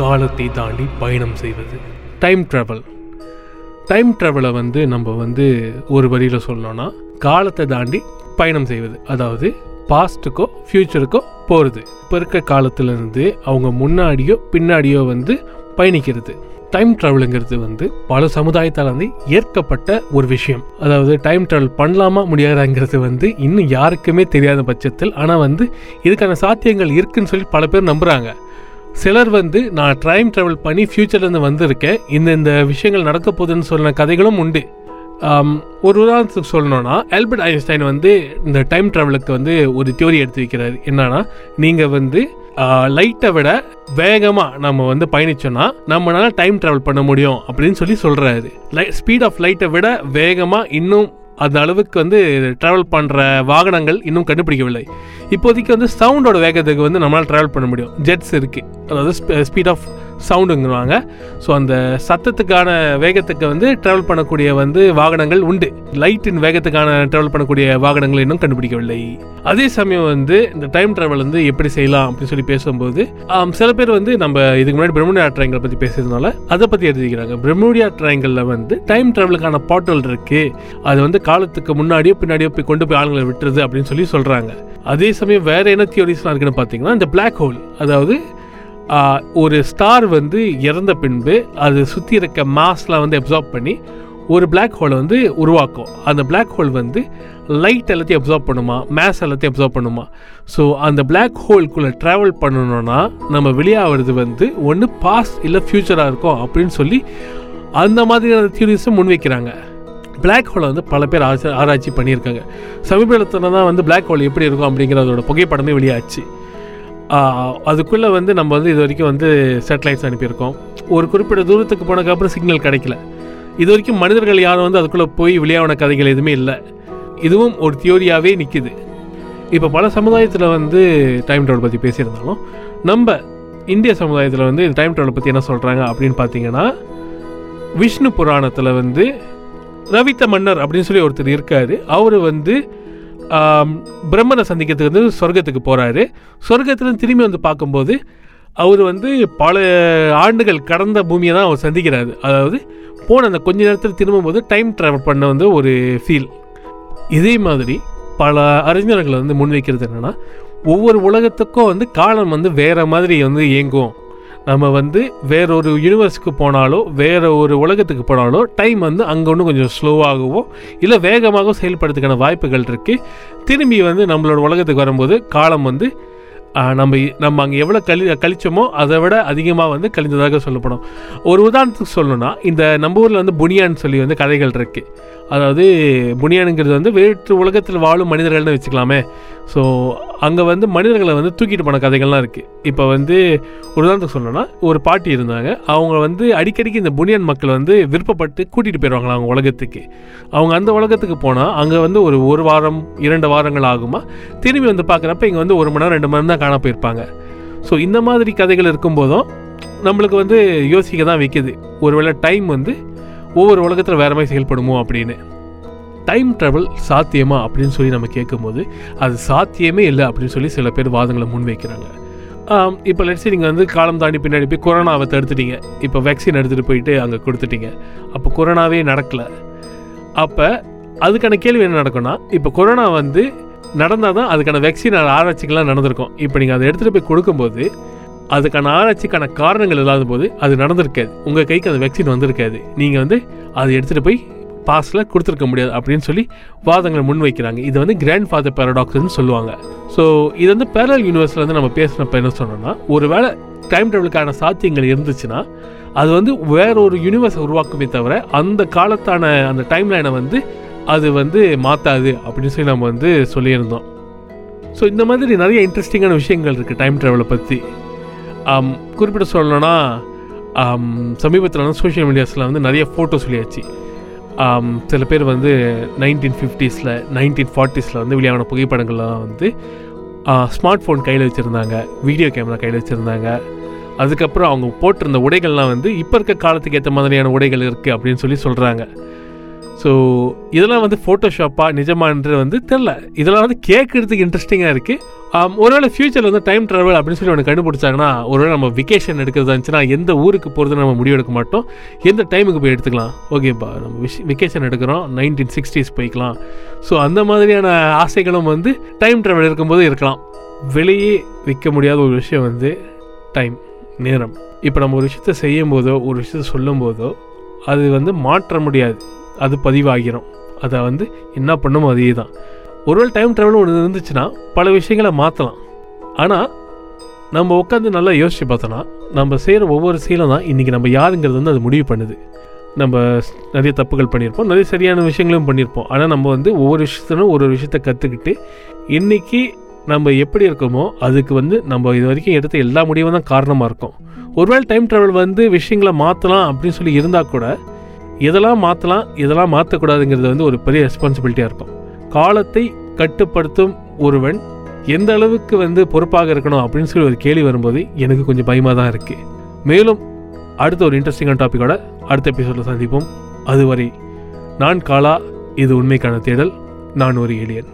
காலத்தை தாண்டி பயணம் செய்வது. டைம் ட்ராவல் டைம் ட்ராவலை வந்து நம்ம வந்து ஒரு வரியில் சொல்லணும்னா காலத்தை தாண்டி பயணம் செய்வது. அதாவது பாஸ்ட்டுக்கோ ஃப்யூச்சருக்கோ போகிறது இப்போ இருக்க காலத்துலேருந்து அவங்க முன்னாடியோ பின்னாடியோ வந்து பயணிக்கிறது. டைம் ட்ராவலுங்கிறது வந்து பல சமுதாயத்தால் வந்து ஏற்கப்பட்ட ஒரு விஷயம். அதாவது டைம் ட்ராவல் பண்ணலாமா முடியாதாங்கிறது வந்து இன்னும் யாருக்குமே தெரியாத பட்சத்தில் ஆனால் வந்து இதுக்கான சாத்தியங்கள் இருக்குன்னு சொல்லி பல பேர் நம்புகிறாங்க சிலர் வந்து நான் டைம் ட்ராவல் பண்ணி ஃப்யூச்சர்லேருந்து வந்திருக்கேன். இந்த இந்த விஷயங்கள் நடக்க போகுதுன்னு சொன்ன கதைகளும் உண்டு. ஒரு உதாரணத்துக்கு சொல்லணும்னா ஆல்பர்ட் ஐன்ஸ்டைன் வந்து இந்த டைம் ட்ராவலுக்கு வந்து ஒரு தியோரி எடுத்து வைக்கிறார். என்னன்னா நீங்கள் வந்து லைட்டை விட வேகமாக நம்ம வந்து பயணிச்சோன்னா நம்மளால டைம் ட்ராவல் பண்ண முடியும் அப்படின்னு சொல்லி சொல்கிறாரு லை ஸ்பீட் ஆஃப் லைட்டை விட வேகமாக இன்னும் அந்த அளவுக்கு வந்து ட்ராவல் பண்ணுற வாகனங்கள் இன்னும் கண்டுபிடிக்கவில்லை. இப்போதைக்கு வந்து சவுண்டோட வேகத்துக்கு வந்து நம்மளால் ட்ராவல் பண்ண முடியும். ஜெட்ஸ் இருக்குது அதாவது ஸ்பீட் ஆஃப் சவுண்டுங்கிறாங்க ஸோ அந்த சத்தத்துக்கான வேகத்துக்கு வந்து ட்ராவல் பண்ணக்கூடிய வந்து வாகனங்கள் உண்டு. லைட்டின் வேகத்துக்கான ட்ராவல் பண்ணக்கூடிய வாகனங்கள் இன்னும் கண்டுபிடிக்கவில்லை. அதே சமயம் வந்து இந்த டைம் ட்ராவல் வந்து எப்படி செய்யலாம் அப்படின்னு சொல்லி பேசும்போது சில பேர் வந்து நம்ம இதுக்கு முன்னாடி பிரம்மோடியா ட்ரையங்கள் பற்றி பேசுறதுனால அதை பற்றி எழுதிக்கிறாங்க. பிரம்மோடியா ட்ரையங்களில் வந்து டைம் ட்ராவலுக்கான போர்ட்டல் இருக்கு. அது வந்து காலத்துக்கு முன்னாடியோ பின்னாடியோ போய் கொண்டு போய் ஆளுங்களை விட்டுறது அப்படின்னு சொல்லி சொல்கிறாங்க அதே சமயம் வேற என்ன தியோரிஸ்லாம் இருக்குன்னு பார்த்தீங்கன்னா இந்த பிளாக் ஹோல் அதாவது ஒரு ஸ்டார் வந்து இறந்த பின்பு அது சுற்றி இருக்க மாஸ்லாம் வந்து அப்சார்ப் பண்ணி ஒரு பிளாக் ஹோலை வந்து உருவாக்கும். அந்த பிளாக் ஹோல் வந்து லைட் எல்லாத்தையும் அப்சார்ப் பண்ணுமா? மேஸ் எல்லாத்தையும் அப்சார்ப் பண்ணுமா? ஸோ அந்த பிளாக் ஹோல்குள்ளே ட்ராவல் பண்ணணும்னா நம்ம வெளியாகிறது வந்து ஒன்று பாஸ்ட் இல்லை ஃப்யூச்சராக இருக்கும் அப்படின்னு சொல்லி அந்த மாதிரியான தியூரிஸும் முன்வைக்கிறாங்க. பிளாக் ஹோலை வந்து பல பேர் ஆராய்ச்சி ஆராய்ச்சி பண்ணியிருக்காங்க. சமீபத்தில் தான் வந்து பிளாக் ஹோல் எப்படி இருக்கும் அப்படிங்கிறதோட புகைப்படமே வெளியாச்சு. அதுக்குள்ளே வந்து நம்ம வந்து இது வரைக்கும் வந்து சேட்டலைட்ஸ் அனுப்பியிருக்கோம். ஒரு குறிப்பிட்ட தூரத்துக்கு போனதுக்கப்புறம் சிக்னல் கிடைக்கல. இது வரைக்கும் மனிதர்கள் யாரும் வந்து அதுக்குள்ளே போய் விளையாடின கதைகள் எதுவுமே இல்லை. இதுவும் ஒரு தியோரியாகவே நிற்கிது இப்போ பல சமுதாயத்தில் வந்து டைம் ட்ராவல் பற்றி பேசியிருந்தாலும் நம்ம இந்திய சமுதாயத்தில் வந்து இந்த டைம் ட்ராவல் பற்றி என்ன சொல்கிறாங்க அப்படின்னு பார்த்தீங்கன்னா விஷ்ணு புராணத்தில் வந்து ரவித்த மன்னர் அப்படின்னு சொல்லி ஒருத்தர் இருக்காரு. அவர் வந்து பிரம்மனை சந்திக்கிறதுக்கு வந்து சொர்க்கத்துக்கு போகிறாரு சொர்க்கத்துலேருந்து திரும்பி வந்து பார்க்கும்போது அவர் வந்து பல ஆண்டுகள் கடந்த பூமியை தான் அவர் சந்திக்கிறாரு. அதாவது போன அந்த கொஞ்ச நேரத்தில் திரும்பும்போது டைம் ட்ராவல் பண்ண வந்து ஒரு ஃபீல் இதே மாதிரி பல அறிஞர்கள் வந்து முன்வைக்கிறது என்னென்னா ஒவ்வொரு உலகத்துக்கும் வந்து காலம் வந்து வேறு மாதிரி வந்து இயங்கும். நம்ம வந்து வேற ஒரு யூனிவர்ஸுக்கு போனாலோ வேற ஒரு உலகத்துக்கு போனாலோ டைம் வந்து அங்கே ஒன்றும் கொஞ்சம் ஸ்லோவாகவோ இல்லை வேகமாகவோ செயல்படுறதுக்கான வாய்ப்புகள் இருக்குது திரும்பி வந்து நம்மளோட உலகத்துக்கு வரும்போது காலம் வந்து நம்ம நம்ம அங்கே எவ்வளோ கழி கழிச்சோமோ அதை விட அதிகமாக வந்து கழிந்ததாக சொல்லப்படும். ஒரு உதாரணத்துக்கு சொல்லணும்னா இந்த நம்ம ஊரில் வந்து புனியான்னு சொல்லி வந்து கதைகள் இருக்குது அதாவது புனியானுங்கிறது வந்து வேற்று உலகத்தில் வாழும் மனிதர்கள்னு வச்சுக்கலாமே. ஸோ அங்கே வந்து மனிதர்களை வந்து தூக்கிட்டு போன கதைகள்லாம் இருக்குது இப்போ வந்து ஒரு உதாரணத்துக்கு சொல்லணும்னா ஒரு பாட்டி இருந்தாங்க. அவங்க வந்து அடிக்கடிக்கு இந்த புனியன் மக்கள் வந்து விருப்பப்பட்டு கூட்டிகிட்டு போயிடுவாங்களா அவங்க உலகத்துக்கு. அவங்க அந்த உலகத்துக்கு போனால் அங்கே வந்து ஒரு ஒரு வாரம் இரண்டு வாரங்கள் ஆகுமா? திரும்பி வந்து பார்க்குறப்ப இங்கே வந்து ஒரு மணி நேரம் ரெண்டு மணி நேரம் தான் காண போயிருப்பாங்க. ஸோ இந்த மாதிரி கதைகள் இருக்கும்போதும் நம்மளுக்கு வந்து யோசிக்க தான் வைக்கிது. ஒருவேளை டைம் வந்து ஒவ்வொரு உலகத்தில் வேற மாதிரி செயல்படுமோ அப்படின்னு. டைம் ட்ராவல் சாத்தியமா அப்படின்னு சொல்லி நம்ம கேட்கும்போது அது சாத்தியமே இல்லை அப்படின்னு சொல்லி சில பேர் வாதங்களை முன்வைக்கிறாங்க. இப்போ லட்சி நீங்கள் வந்து காலம் தாண்டி பின்னாடி போய் கொரோனாவை தடுத்துட்டீங்க. இப்போ வேக்சின் எடுத்துகிட்டு போயிட்டு அங்கே கொடுத்துட்டீங்க. அப்போ கொரோனாவே நடக்கலை. அப்போ அதுக்கான கேள்வி என்ன நடக்கும்னா இப்போ கொரோனா வந்து நடந்தால் தான் அதுக்கான வேக்சின் ஆராய்ச்சிகள்லாம் நடந்திருக்கும். இப்போ நீங்கள் அதை எடுத்துகிட்டு போய் கொடுக்கும்போது அதுக்கான ஆராய்ச்சிக்கான காரணங்கள் இல்லாத போது அது நடந்திருக்காது. உங்கள் கைக்கு அந்த வேக்சின் வந்திருக்காது. நீங்கள் வந்து அதை எடுத்துகிட்டு போய் பாஸில் கொடுத்துருக்க முடியாது அப்படின்னு சொல்லி வாதங்களை முன்வைக்கிறாங்க. இது வந்து கிராண்ட் ஃபாதர் பேரடாக்ஸ்னு சொல்லுவாங்க. ஸோ இது வந்து பேரல் யூனிவர்ஸில் வந்து நம்ம பேசினப்ப என்ன சொன்னோம்னா ஒருவேளை டைம் டேபிளுக்கான சாத்தியங்கள் இருந்துச்சுன்னா அது வந்து வேற ஒரு யூனிவர்ஸை உருவாக்குமே தவிர அந்த காலத்தான அந்த டைம் லைனை வந்து அது வந்து மாற்றாது அப்படின்னு சொல்லி நம்ம வந்து சொல்லியிருந்தோம். ஸோ இந்த மாதிரி நிறைய இன்ட்ரெஸ்டிங்கான விஷயங்கள் இருக்குது டைம் ட்ராவலை பற்றி குறிப்பிட்ட சொல்லணும்னா சமீபத்தில் வந்து சோஷியல் மீடியாஸில் வந்து நிறைய ஃபோட்டோ சொல்லியாச்சு சில பேர் வந்து நைன்டீன் ஃபிஃப்டிஸில் நைன்டீன் ஃபார்ட்டிஸில் வந்து வெளியான புகைப்படங்கள்லாம் வந்து ஸ்மார்ட் ஃபோன் கையில் வச்சுருந்தாங்க வீடியோ கேமரா கையில் வச்சுருந்தாங்க. அதுக்கப்புறம் அவங்க போட்டிருந்த உடைகள்லாம் வந்து இப்போ இருக்க காலத்துக்கு ஏற்ற மாதிரியான உடைகள் இருக்குது அப்படின்னு சொல்லி சொல்கிறாங்க ஸோ இதெல்லாம் வந்து ஃபோட்டோஷாப்பாக நிஜமானது வந்து தெரில இதெல்லாம் வந்து கேட்குறதுக்கு இன்ட்ரெஸ்டிங்காக இருக்குது ஒருவேளை ஃபியூச்சரில் வந்து டைம் ட்ராவல் அப்படின்னு சொல்லி ஒன்று கண்டுபிடிச்சாங்கன்னா ஒருவேளை நம்ம வெக்கேஷன் எடுக்கிறதா இருந்துச்சுன்னா எந்த ஊருக்கு போகிறது நம்ம முடிவெடுக்க மாட்டோம். எந்த டைமுக்கு போய் எடுத்துக்கலாம்? ஓகேப்பா நம்ம விஷ் வெக்கேஷன் எடுக்கிறோம். நைன்டீன் சிக்ஸ்டீஸ் போய்க்கலாம். ஸோ அந்த மாதிரியான ஆசைகளும் வந்து டைம் ட்ராவல் இருக்கும்போது இருக்கலாம். வெளியே விற்க முடியாத ஒரு விஷயம் வந்து டைம் நேரம். இப்போ நம்ம ஒரு விஷயத்த செய்யும் போதோ ஒரு விஷயத்த சொல்லும் போதோ அது வந்து மாற்ற முடியாது. அது பதிவாகிரும். அதை வந்து என்ன பண்ணுமோ அதே தான் ஒருவேளை டைம் ட்ராவல் ஒன்று இருந்துச்சுன்னா பல விஷயங்களை மாற்றலாம் ஆனால் நம்ம உட்காந்து நல்லா யோசிச்சு பார்த்தோன்னா நம்ம செய்கிற ஒவ்வொரு செயலும் தான் இன்றைக்கி நம்ம யாருங்கிறது வந்து அது முடிவு பண்ணுது. நம்ம நிறைய தப்புகள் பண்ணியிருப்போம் நிறைய சரியான விஷயங்களும் பண்ணியிருப்போம். ஆனால் நம்ம வந்து ஒவ்வொரு விஷயத்திலும் ஒரு ஒரு விஷயத்தை கற்றுக்கிட்டு இன்றைக்கி நம்ம எப்படி இருக்கோமோ அதுக்கு வந்து நம்ம இது வரைக்கும் எடுத்த எல்லா முடிவும் தான் காரணமாக இருக்கும். ஒருவேளை டைம் ட்ராவல் வந்து விஷயங்களை மாற்றலாம் அப்படின்னு சொல்லி இருந்தால் கூட எதெல்லாம் மாற்றலாம் எதெல்லாம் மாற்றக்கூடாதுங்கிறது வந்து ஒரு பெரிய ரெஸ்பான்சிபிலிட்டியாக இருக்கும். காலத்தை கட்டுப்படுத்தும் ஒருவன் எந்த அளவுக்கு வந்து பொறுப்பாக இருக்கணும் அப்படின்னு சொல்லி ஒரு கேள்வி வரும்போது எனக்கு கொஞ்சம் பயமாக தான் இருக்குது மேலும் அடுத்த ஒரு இன்ட்ரெஸ்டிங்கான டாப்பிக்கோட அடுத்த எபிசோடில் சந்திப்போம். அதுவரை நான் காலா இது உண்மைக்கான தேடல். நான் ஒரு ஏலியன்